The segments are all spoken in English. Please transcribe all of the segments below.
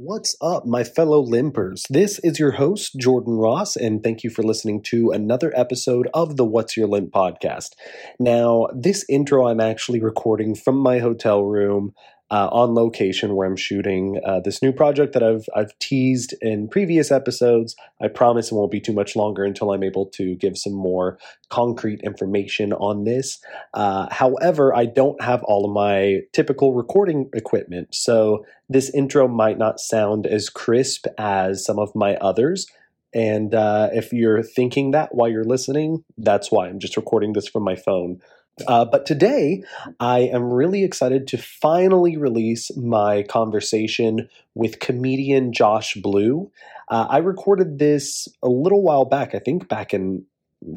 What's up, my fellow limpers? This is your host, Jordan Ross, and thank you for listening to another episode of the What's Your Limp podcast. Now, this intro I'm actually recording from my hotel room uh, on location where I'm shooting uh, this new project that I've I've teased in previous episodes. I promise it won't be too much longer until I'm able to give some more concrete information on this. Uh, however, I don't have all of my typical recording equipment, so this intro might not sound as crisp as some of my others. And uh, if you're thinking that while you're listening, that's why I'm just recording this from my phone. Uh, but today, I am really excited to finally release my conversation with comedian Josh Blue. Uh, I recorded this a little while back, I think back in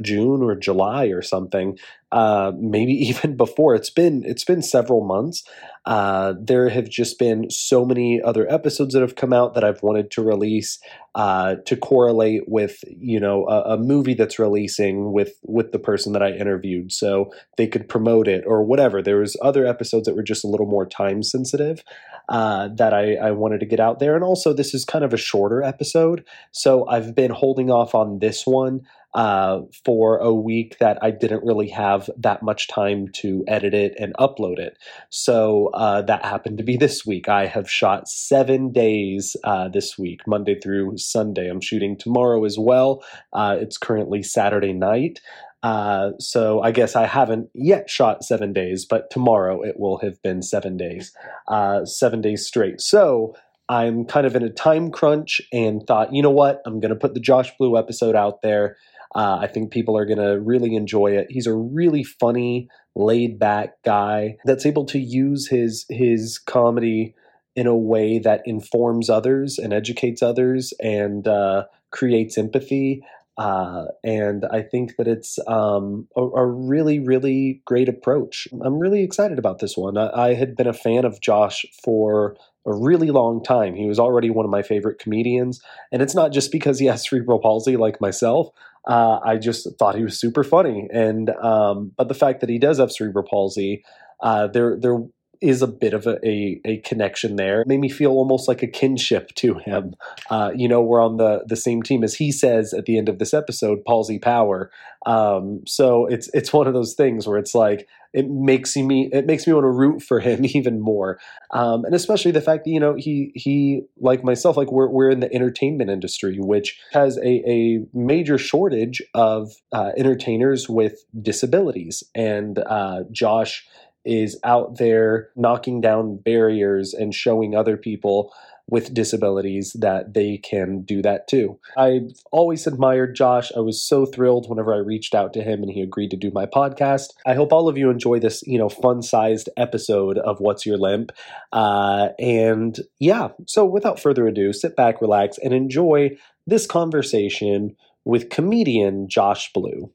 June or July or something, uh, maybe even before. It's been it's been several months. Uh, there have just been so many other episodes that have come out that I've wanted to release uh, to correlate with you know a, a, movie that's releasing with with the person that I interviewed, so they could promote it or whatever. There was other episodes that were just a little more time sensitive uh, that I, I wanted to get out there, and also this is kind of a shorter episode, so I've been holding off on this one uh, for a week that I didn't really have that much time to edit it and upload it. So uh, that happened to be this week. I have shot seven days uh, this week, Monday through Sunday. I'm shooting tomorrow as well. Uh, it's currently Saturday night. Uh, so I guess I haven't yet shot seven days, but tomorrow it will have been seven days, uh, seven days straight. So I'm kind of in a time crunch and thought, you know what? I'm going to put the Josh Blue episode out there. Uh, I think people are going to really enjoy it. He's a really funny, laid back guy that's able to use his his comedy in a way that informs others and educates others and uh, creates empathy. Uh, and I think that it's um, a, a, really, really great approach. I'm really excited about this one. I, I, had been a fan of Josh for a really long time. He was already one of my favorite comedians. And it's not just because he has cerebral palsy like myself. Uh, I just thought he was super funny. And um, but the fact that he does have cerebral palsy, uh, there there is a bit of a, a, a, connection there. It made me feel almost like a kinship to him. Uh, you know, we're on the the same team as he says at the end of this episode, palsy power. Um, so it's it's one of those things where it's like it makes me it makes me want to root for him even more, um, and especially the fact that you know he he like myself like we're we're in the entertainment industry, which has a a major shortage of uh, entertainers with disabilities, and uh, Josh is out there knocking down barriers and showing other people with disabilities that they can do that too. I've always admired Josh. I was so thrilled whenever I reached out to him and he agreed to do my podcast. I hope all of you enjoy this, you know, fun-sized episode of What's Your Limp. Uh, and yeah, so without further ado, sit back, relax, and enjoy this conversation with comedian Josh Blue.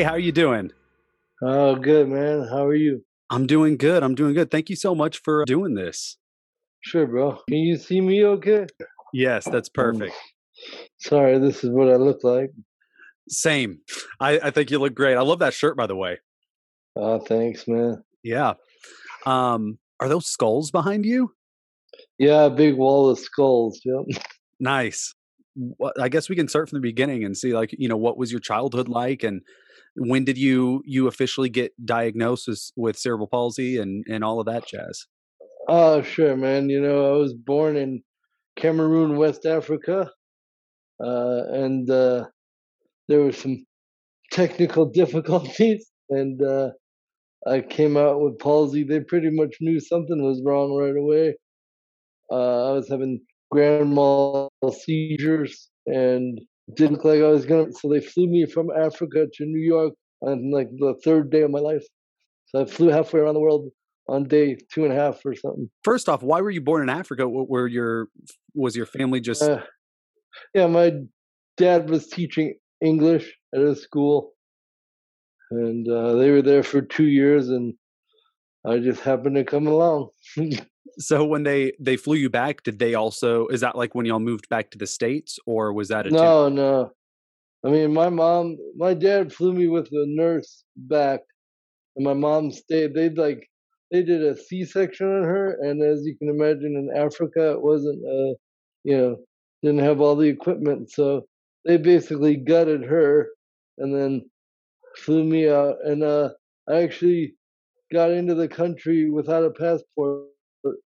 Hey, how are you doing? Oh, good, man. How are you? I'm doing good. I'm doing good. Thank you so much for doing this. Sure, bro. Can you see me okay? Yes, that's um, perfect. Sorry, this is what I look like. Same. I, I think you look great. I love that shirt, by the way. Oh, thanks, man. Yeah. Um, are those skulls behind you? Yeah, a big wall of skulls. Yep. Nice. I guess we can start from the beginning and see, like, you know, what was your childhood like, and when did you you officially get diagnosed with cerebral palsy and and all of that jazz? Oh, sure, man. You know, I was born in Cameroon, West Africa, uh, and uh, there were some technical difficulties, and uh, I came out with palsy. They pretty much knew something was wrong right away. Uh, I was having grand mal seizures, and didn't look like I was gonna. So they flew me from Africa to New York on like the third day of my life. So I flew halfway around the world on day two and a half or something. First off, why were you born in Africa? Where your was your family just? Uh, yeah, my dad was teaching English at a school, and uh, they were there for two years. And I just happened to come along. so when they they flew you back, did they also? Is that like when y'all moved back to the states, or was that a no, two- no? I mean, my mom, my dad flew me with a nurse back, and my mom stayed. They'd like they did a C-section on her, and as you can imagine, in Africa, it wasn't a, you know, didn't have all the equipment, so they basically gutted her, and then flew me out. And uh, I actually got into the country without a passport.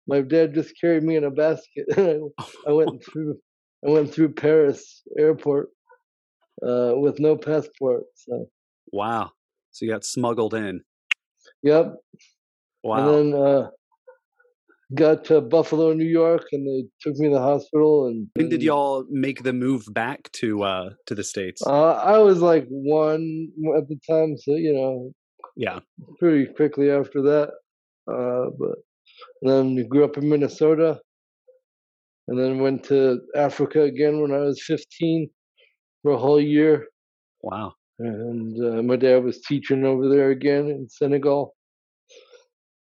My dad just carried me in a basket. I went through I went through Paris airport uh, with no passport. So wow, so you got smuggled in. Yep. Wow. And then uh, got to Buffalo, New York, and they took me to the hospital. And when did y'all make the move back to uh, to the states? Uh, I was like one at the time, so you know, yeah, pretty quickly after that. Uh, but then grew up in Minnesota, and then went to Africa again when I was 15 for a whole year. Wow. And uh, my dad was teaching over there again in Senegal.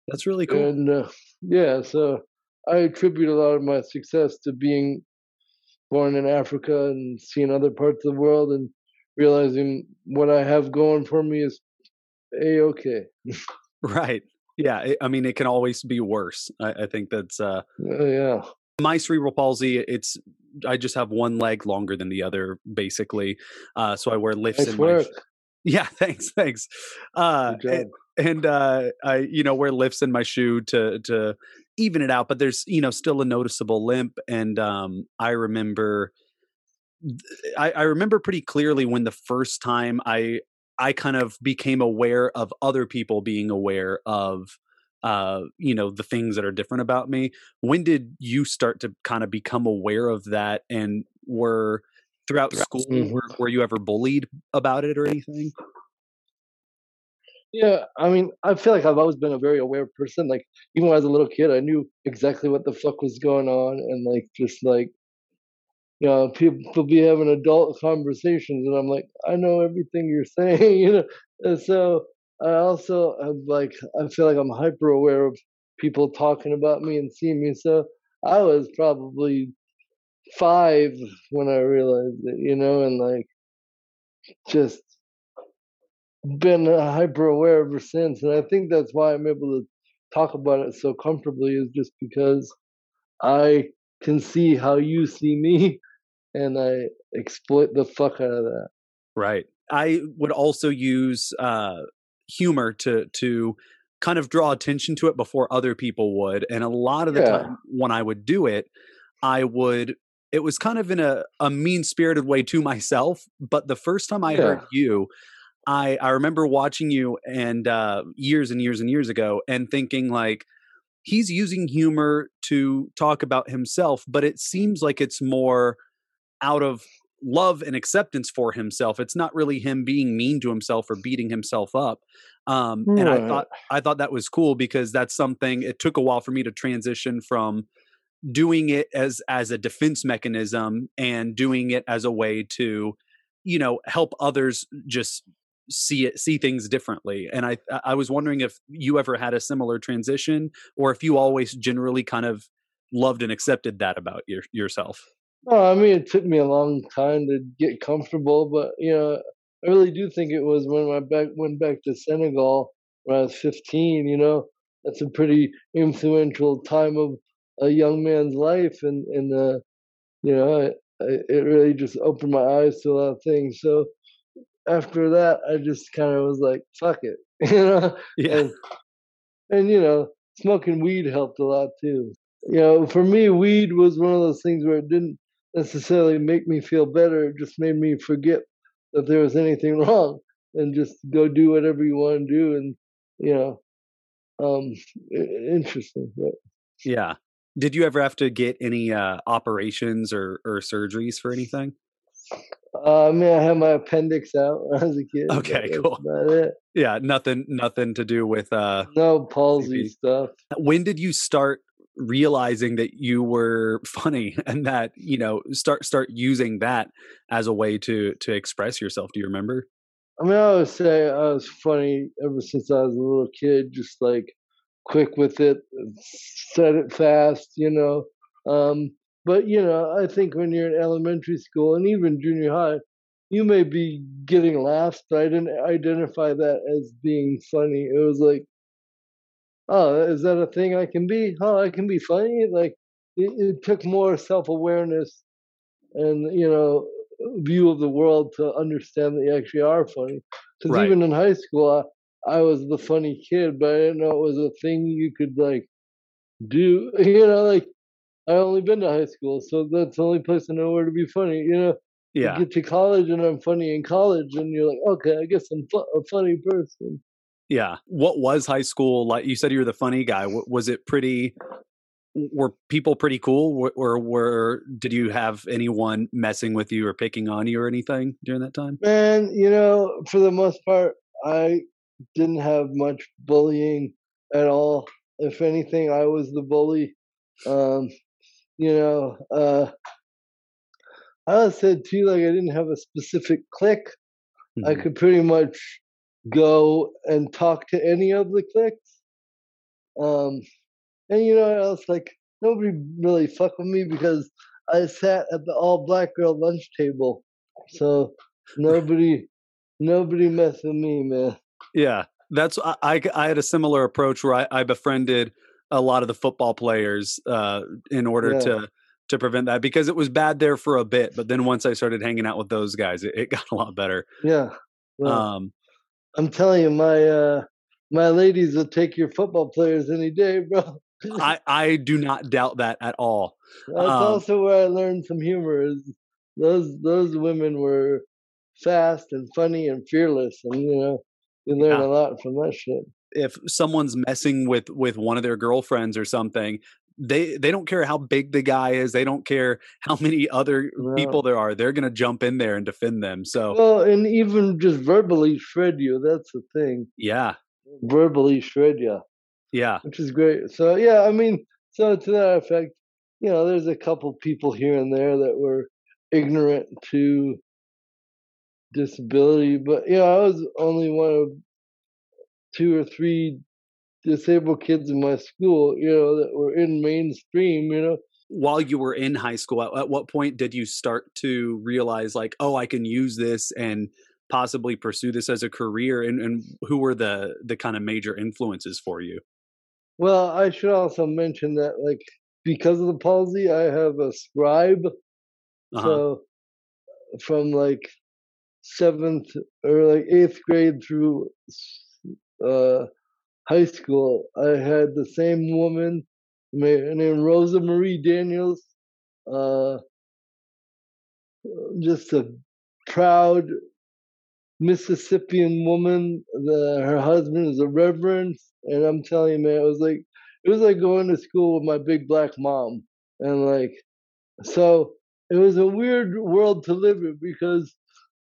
That's really cool. And uh, yeah, so I attribute a lot of my success to being born in Africa and seeing other parts of the world and realizing what I have going for me is a okay. right. Yeah. It, I mean, it can always be worse. I, I think that's. uh uh, yeah. My cerebral palsy, it's I just have one leg longer than the other, basically. Uh, so I wear lifts nice in work. my. Yeah, thanks, thanks. Uh, and, and uh, I, you know, wear lifts in my shoe to to even it out, but there's you know still a noticeable limp. And um, I remember, I, I remember pretty clearly when the first time I I kind of became aware of other people being aware of uh you know the things that are different about me. When did you start to kind of become aware of that? And were throughout school mm-hmm. were, were you ever bullied about it or anything? Yeah i mean i feel like i've always been a very aware person like even when i was a little kid i knew exactly what the fuck was going on and like just like you know people be having adult conversations and i'm like i know everything you're saying you know and so I also have like I feel like I'm hyper aware of people talking about me and seeing me. So I was probably five when I realized it, you know, and like just been uh, hyper aware ever since. And I think that's why I'm able to talk about it so comfortably is just because I can see how you see me and I exploit the fuck out of that. Right. I would also use uh humor to to kind of draw attention to it before other people would and a lot of the yeah. time when i would do it i would it was kind of in a, a mean spirited way to myself but the first time i yeah. heard you i i remember watching you and uh years and years and years ago and thinking like he's using humor to talk about himself but it seems like it's more out of love and acceptance for himself. It's not really him being mean to himself or beating himself up. Um, right. And I thought I thought that was cool because that's something. It took a while for me to transition from doing it as as a defense mechanism and doing it as a way to, you know, help others just see it see things differently and i i was wondering if you ever had a similar transition or if you always generally kind of loved and accepted that about your, yourself Oh, I mean, it took me a long time to get comfortable, but you know, I really do think it was when I back went back to Senegal when I was 15. You know, that's a pretty influential time of a young man's life, and and uh, you know, I, I, it really just opened my eyes to a lot of things. So after that, I just kind of was like, "Fuck it," you know. Yeah. And, and you know, smoking weed helped a lot too. You know, for me, weed was one of those things where it didn't necessarily make me feel better. It just made me forget that there was anything wrong and just go do whatever you want to do. And, you know, um, interesting. But. Yeah. Did you ever have to get any uh, operations or, or surgeries for anything? Uh, I mean, I had my appendix out when I was a kid. Okay, cool. Yeah, nothing, nothing to do with uh, no palsy CP. stuff. When did you start realizing that you were funny and that you know start start using that as a way to to express yourself do you remember i mean i would say i was funny ever since i was a little kid just like quick with it, said it fast, you know. Um, but you know, I think when you're in elementary school and even junior high, you may be getting laughs, but I didn't identify that as being funny. It was like, oh, is that a thing I can be? Oh, I can be funny. Like it, it took more self awareness and you know view of the world to understand that you actually are funny. Because Right. even in high school, I, I was the funny kid, but I didn't know it was a thing you could like do. You know, like I only been to high school, so that's the only place I know where to be funny. You know, Yeah. you get to college and I'm funny in college, and you're like, okay, I guess I'm fu- a funny person. Yeah. What was high school like? You said you were the funny guy. Was it pretty? Were people pretty cool, or were did you have anyone messing with you or picking on you or anything during that time? Man, you know, for the most part, I didn't have much bullying at all. If anything, I was the bully. Um, you know, uh, I said too, like I didn't have a specific clique. I Mhm. could pretty much go and talk to any of the cliques. Um, and you know, I was like, nobody really fucked with me because I sat at the all black girl lunch table, so nobody, nobody messed with me, man. Yeah, that's I, I. I had a similar approach where I, I befriended a lot of the football players uh, in order Yeah. to to prevent that because it was bad there for a bit, but then once I started hanging out with those guys, it, it got a lot better. Yeah, well, Um, I'm telling you, my uh, my ladies will take your football players any day, bro. I I do not doubt that at all. That's um, also where I learned some humor. Is those those women were fast and funny and fearless, and you know you learn Yeah. a lot from that shit. if someone's messing with with one of their girlfriends or something they they don't care how big the guy is they don't care how many other people there are they're going to jump in there and defend them so Well, and even just verbally shred you. That's the thing. yeah Verbally shred you, yeah which is great. So yeah, I mean, so to that effect, you know, there's a couple people here and there that were ignorant to disability, but you know, I was only one of two or three disabled kids in my school, you know, that were in mainstream, you know. while you were in high school at, at what point did you start to realize like oh i can use this and possibly pursue this as a career and, and who were the the kind of major influences for you Well, I should also mention that, like, because of the palsy, I have a scribe. uh-huh. So, from like seventh or like eighth grade through uh, high school, I had the same woman ma- named Rosa Marie Daniels. Uh, just a proud Mississippian woman. The, her husband is a reverend, and I'm telling you, man, it was like it was like going to school with my big black mom, and like so it was a weird world to live in because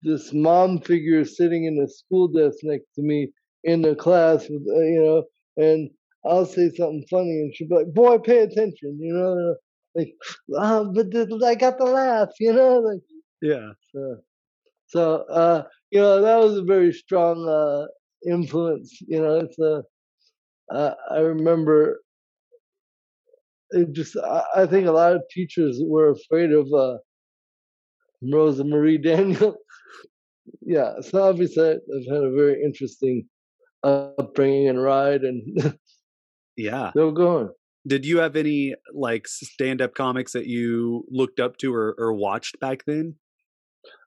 this mom figure sitting in a school desk next to me in the class with uh, you know, and I'll say something funny, and she'll be like, "Boy, pay attention," you know, like, ah, but the, I got the laugh, you know, like. yeah So, so uh, you know, that was a very strong uh, influence. You know, it's a. Uh, I remember. It just. I, I think a lot of teachers were afraid of uh, Rosa Marie Daniel. yeah, so obviously I've had a very interesting upbringing and ride, and yeah still going. did you have any like stand-up comics that you looked up to or, or watched back then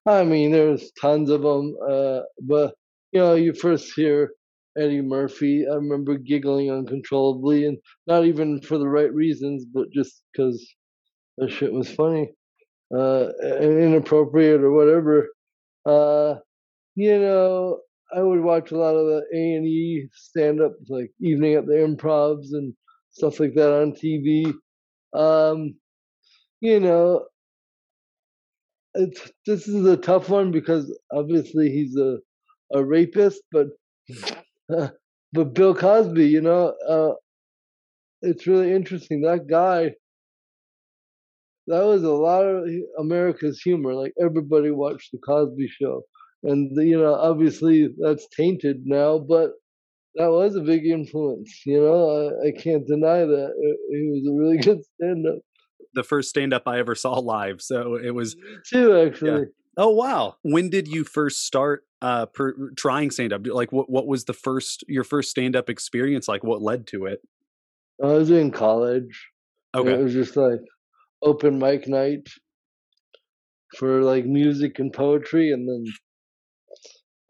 I mean, there's tons of them, uh, but you know, you first hear Eddie Murphy. I remember giggling uncontrollably, and not even for the right reasons, but just because that shit was funny, uh, and inappropriate or whatever. Uh, you know, I would watch a lot of the A and E stand up, like Evening at the Improvs and stuff like that on TV. Um, you know, it's this is a tough one because obviously he's a a rapist, but but Bill Cosby, you know, uh, it's really interesting. That guy, that was a lot of America's humor. Like everybody watched the Cosby Show, and you know, obviously that's tainted now. But that was a big influence. You know, I, I can't deny that. He was a really good stand up. The first stand up I ever saw live. So it was. Me too, actually. Yeah. Oh, wow. When did you first start uh, per, trying stand up? Like, what, what was the first, your first stand up experience like? What led to it? I was in college. Okay. It was just like open mic night for like music and poetry. And then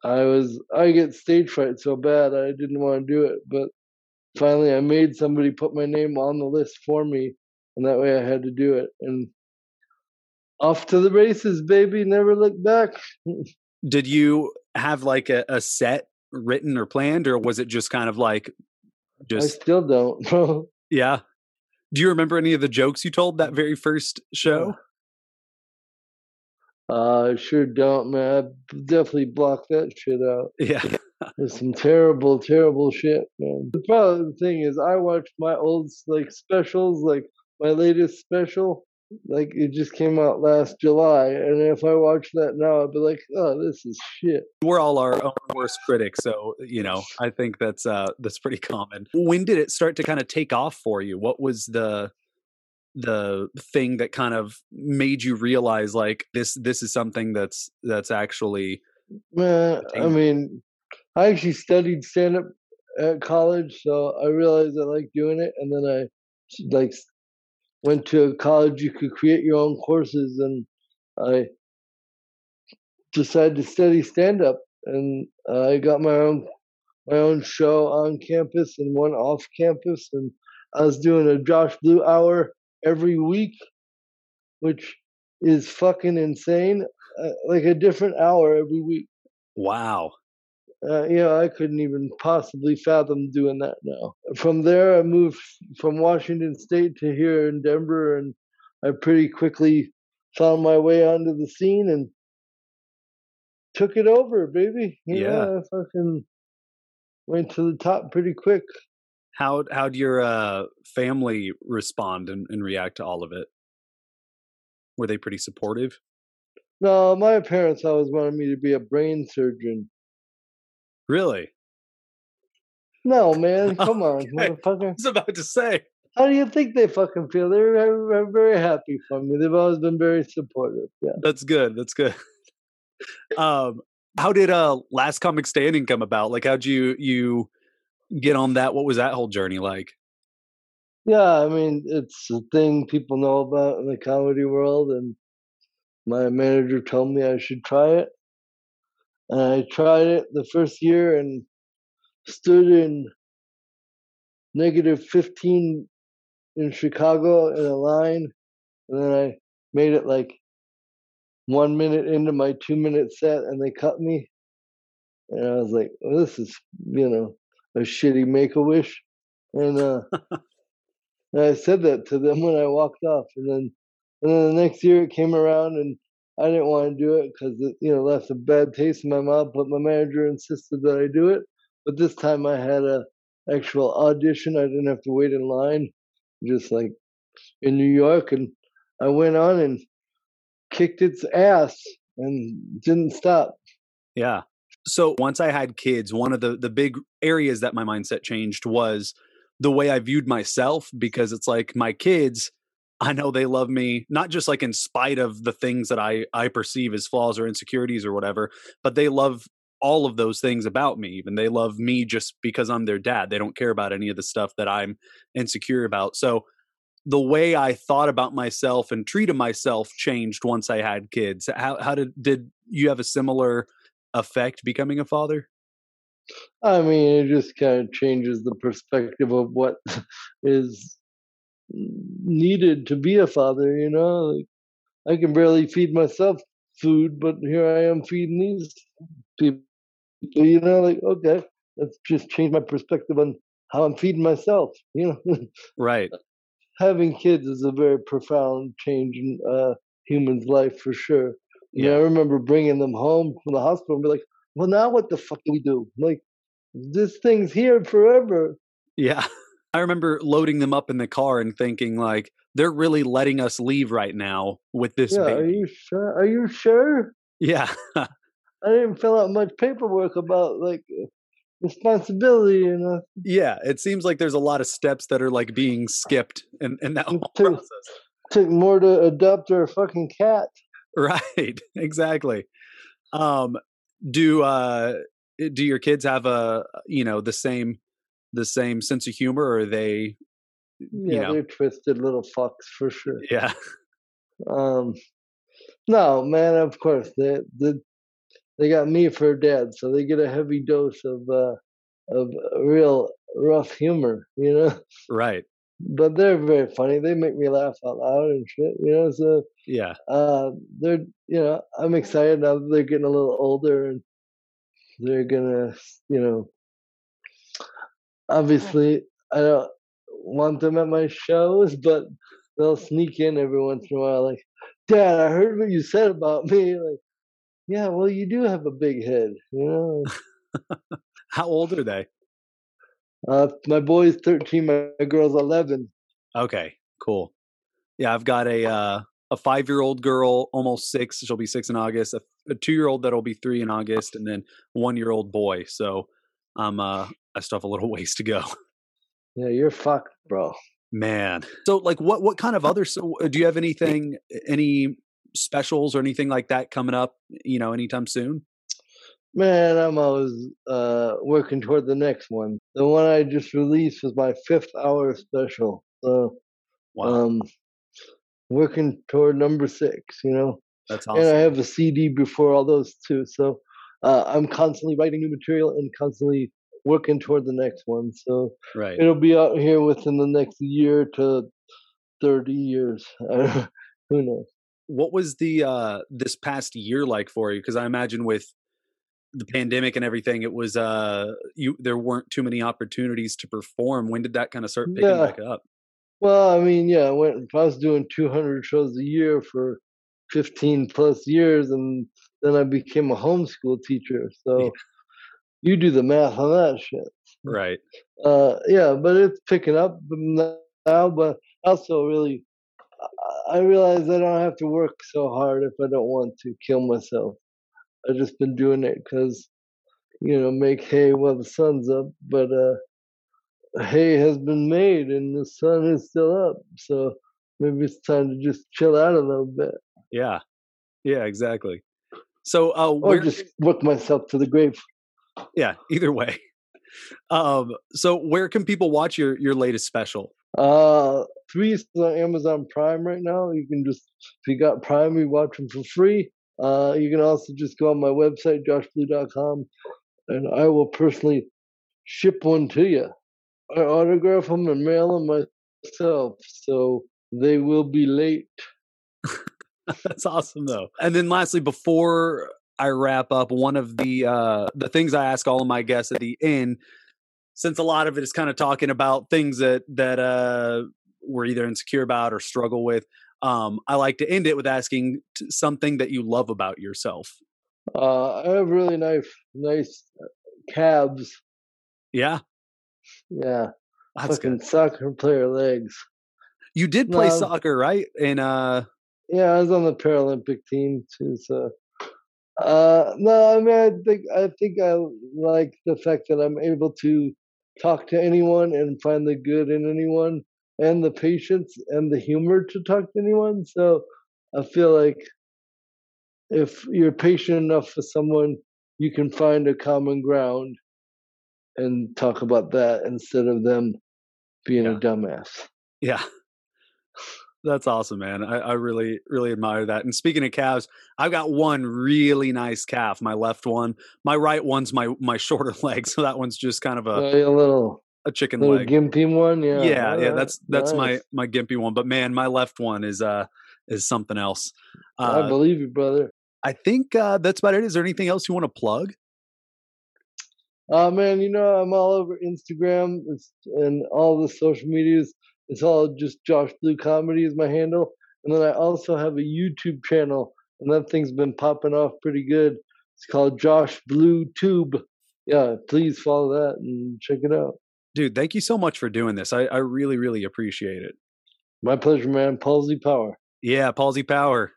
I was I get stage fright so bad I didn't want to do it, but finally I made somebody put my name on the list for me, and that way I had to do it. And off to the races, baby! Never look back. Did you have like a, a set written or planned, or was it just kind of like just? I still don't. Yeah. Do you remember any of the jokes you told that very first show? Uh, I sure don't, man. I definitely block that shit out. Yeah. There's some terrible, terrible shit, man. The problem thing is, I watched my old like specials, like my latest special, like it just came out last July, and if I watch that now, I'd be like, "Oh, this is shit." We're all our own worst critics, so you know, I think that's uh that's pretty common. When did it start to kind of take off for you? What was the the thing that kind of made you realize like this this is something that's that's actually Man, I mean, I actually studied stand up at college, so I realized I like doing it, and then I like went to a college. You could create your own courses, and I decided to study stand up, and I got my own my own show on campus and one off campus, and I was doing a Josh Blue hour every week, which is fucking insane. Uh, like a different hour every week. Wow. Uh, yeah, I couldn't even possibly fathom doing that now. From there, I moved from Washington State to here in Denver, and I pretty quickly found my way onto the scene and took it over, baby. You yeah, know, I fucking went to the top pretty quick. How how'd your uh, family respond and, and react to all of it? Were they pretty supportive? No, my parents always wanted me to be a brain surgeon. Really? No, man. Come okay. on, motherfucker. I was about to say. How do you think they fucking feel? They're, very happy for me. They've always been very supportive. Yeah. That's good. That's good. um, how did uh Last Comic Standing come about? Like, how'd you you get on that? What was that whole journey like? Yeah, I mean, it's a thing people know about in the comedy world, and my manager told me I should try it. And I tried it the first year and stood in negative 15 in Chicago in a line. And then I made it like one minute into my two minute set and they cut me. And I was like, well, this is, you know, a shitty make a wish. And, uh, and I said that to them when I walked off. And then, and then the next year it came around and I didn't want to do it because it, you know, left a bad taste in my mouth, but my manager insisted that I do it. But this time I had a actual audition. I didn't have to wait in line, just like in New York. And I went on and kicked its ass and didn't stop. Yeah. So once I had kids, one of the the big areas that my mindset changed was the way I viewed myself because it's like my kids I know they love me not just like in spite of the things that I I perceive as flaws or insecurities or whatever, but they love all of those things about me. Even they love me just because I'm their dad. They don't care about any of the stuff that I'm insecure about. So the way I thought about myself and treated myself changed once I had kids. How how did did you have a similar effect becoming a father? I mean, it just kind of changes the perspective of what is needed to be a father. You know, like, I can barely feed myself food, but here I am feeding these people. You know, like okay, let's just change my perspective on how I'm feeding myself. You know, right. Having kids is a very profound change in a human's life for sure. Yeah, I remember bringing them home from the hospital and be like, "Well, now what the fuck do we do? Like, this thing's here forever." Yeah. I remember loading them up in the car and thinking like they're really letting us leave right now with this. Yeah, baby. are you sure? Are you sure? Yeah. I didn't fill out much paperwork about like responsibility, you uh know. Yeah, it seems like there's a lot of steps that are like being skipped and in that whole took, process. Took more to adopt our fucking cat. Right, exactly. Um, do uh, do your kids have a you know the same the same sense of humor, or are they? Yeah, you know, they're twisted little fucks for sure. yeah, Um, no, man, of course they they they got me for dad, so they get a heavy dose of uh, of real rough humor, you know. right. But they're very funny. They make me laugh out loud and shit, you know. So Yeah, uh, they're you know I'm excited now that they're getting a little older and they're gonna you know obviously I don't want them at my shows, but they'll sneak in every once in a while like, Dad, I heard what you said about me. Like, yeah, well, you do have a big head, you know. how old are they? Uh, my boy's 13, my girl's 11. Okay, cool. Yeah, I've got a uh, a five year old girl, almost six. She'll be six in August. A, a two year old that'll be three in August, and then one year old boy. So I'm uh, I still have a little ways to go. Yeah, you're fucked, bro. Man. So like, what what kind of other? So, do you have anything, any specials or anything like that coming up? You know, anytime soon? Man, I'm always uh, working toward the next one. The one I just released was my fifth hour special. So, Wow, um, working toward number six, you know. that's awesome. And I have a CD before all those too. So, uh, I'm constantly writing new material and constantly working toward the next one. So, right. it'll be out here within the next year to 30 years. Who knows? what was the uh this past year like for you because i imagine with the pandemic and everything it was uh you there weren't too many opportunities to perform when did that kind of start picking Yeah. back up Well, I mean, yeah, I went. I was doing 200 shows a year for 15 plus years, and then I became a homeschool teacher. So you do the math on that shit. right Uh, yeah, but it's picking up now. But also, really, I- I realize I don't have to work so hard if I don't want to kill myself. I've just been doing it because, you know, make hay while the sun's up. But uh, hay has been made and the sun is still up. So maybe it's time to just chill out a little bit yeah yeah exactly so uh or just work myself to the grave. yeah either way um so where can people watch your your latest special Uh, three is on Amazon Prime right now. You can just, if you got Prime, you watch them for free. Uh, you can also just go on my website, joshblue.com, and I will personally ship one to you. I autograph them and mail them myself, so they will be late. That's awesome though. And then lastly, before I wrap up, one of the uh the things I ask all of my guests at the end, since a lot of it is kind of talking about things that that uh we're either insecure about or struggle with, um, I like to end it with asking t- something that you love about yourself. Uh, I have really nice, nice uh, calves. Yeah, Yeah, that's fucking good. soccer player legs. You did play No. soccer, right? And uh Yeah, I was on the Paralympic team too. So, uh, no, I mean, I think I think I like the fact that I'm able to talk to anyone and find the good in anyone, and the patience and the humor to talk to anyone. So, I feel like if you're patient enough with someone, you can find a common ground and talk about that instead of them being Yeah. a dumbass. Yeah. That's awesome, man. I, I really, really admire that. And speaking of calves, I've got one really nice calf, my left one. My right one's my my shorter leg, so that one's just kind of a, a little a chicken little leg. gimpy one, yeah. yeah, yeah, alright, that's that's my nice. my gimpy one. But man, my left one is uh is something else. I Uh, believe you, brother. I think uh, that's about it. Is there anything else you want to plug? Uh, man, you know, I'm all over Instagram it's, and all the social medias. It's all just Josh Blue Comedy is my handle. And then I also have a YouTube channel, and that thing's been popping off pretty good. It's called Josh Blue Tube. Yeah, please follow that and check it out. Dude, thank you so much for doing this. I, I really, really appreciate it. My pleasure, man. Palsy Power. Yeah, Palsy Power.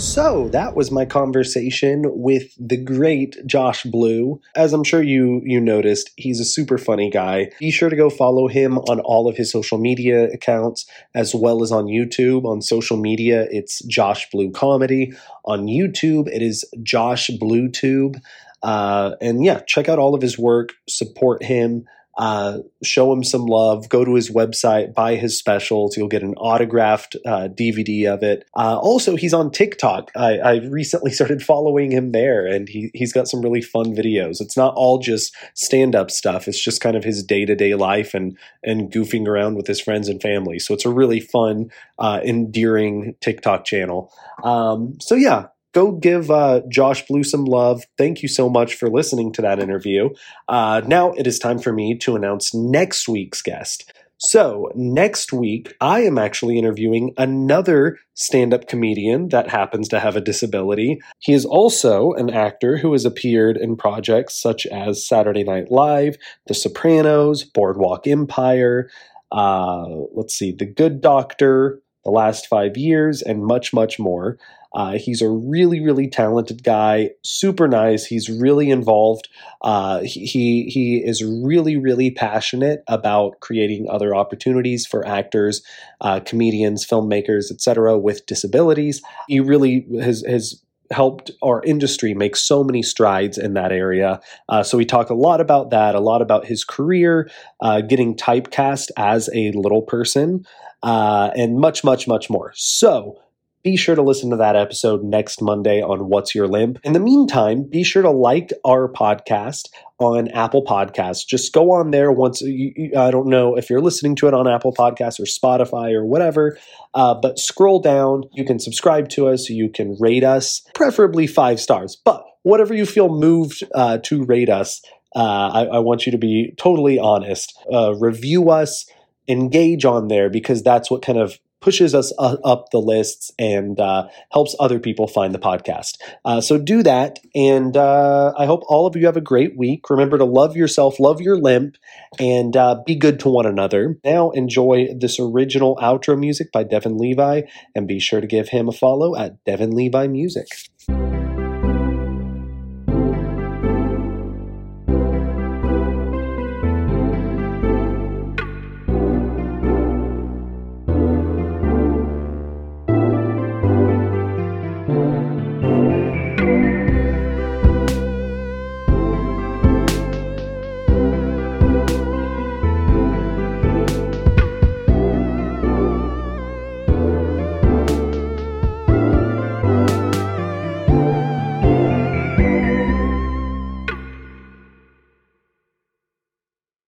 So that was my conversation with the great Josh Blue. As I'm sure you you noticed, he's a super funny guy. Be sure to go follow him on all of his social media accounts as well as on YouTube. On social media, it's Josh Blue Comedy. On YouTube, it is Josh Blue Tube. Uh, and yeah, check out all of his work, support him. Uh, show him some love. Go to his website, buy his specials. You'll get an autographed uh, DVD of it. Uh, also, he's on TikTok. I, I, recently started following him there, and he, he's got some really fun videos. It's not all just stand up stuff, it's just kind of his day to day life and, and goofing around with his friends and family. So it's a really fun, uh, endearing TikTok channel. Um, so, yeah, go give uh, Josh Blue some love. Thank you so much for listening to that interview. Uh, now it is time for me to announce next week's guest. So, next week, I am actually interviewing another stand up comedian that happens to have a disability. He is also an actor who has appeared in projects such as Saturday Night Live, The Sopranos, Boardwalk Empire, uh, let's see, The Good Doctor, The Last Five Years, and much, much more. Uh, he's a really, really talented guy, super nice. He's really involved. Uh, he he is really, really passionate about creating other opportunities for actors, uh, comedians, filmmakers, etc. with disabilities. He really has has helped our industry make so many strides in that area. Uh, so we talk a lot about that, a lot about his career, uh, getting typecast as a little person, uh, and much, much, much more. So be sure to listen to that episode next Monday on What's Your Limp. In the meantime, be sure to like our podcast on Apple Podcasts. Just go on there once. You, you, I don't know if you're listening to it on Apple Podcasts or Spotify or whatever, uh, but scroll down. You can subscribe to us. You can rate us, preferably five stars. But whatever you feel moved uh, to rate us, uh, I, I, want you to be totally honest. Uh, review us, engage on there because that's what kind of pushes us up the lists and uh, helps other people find the podcast. Uh, so do that. And uh, I hope all of you have a great week. Remember to love yourself, love your limp, and uh, be good to one another. Now enjoy this original outro music by Devin Levi, and be sure to give him a follow at Devin Levi Music.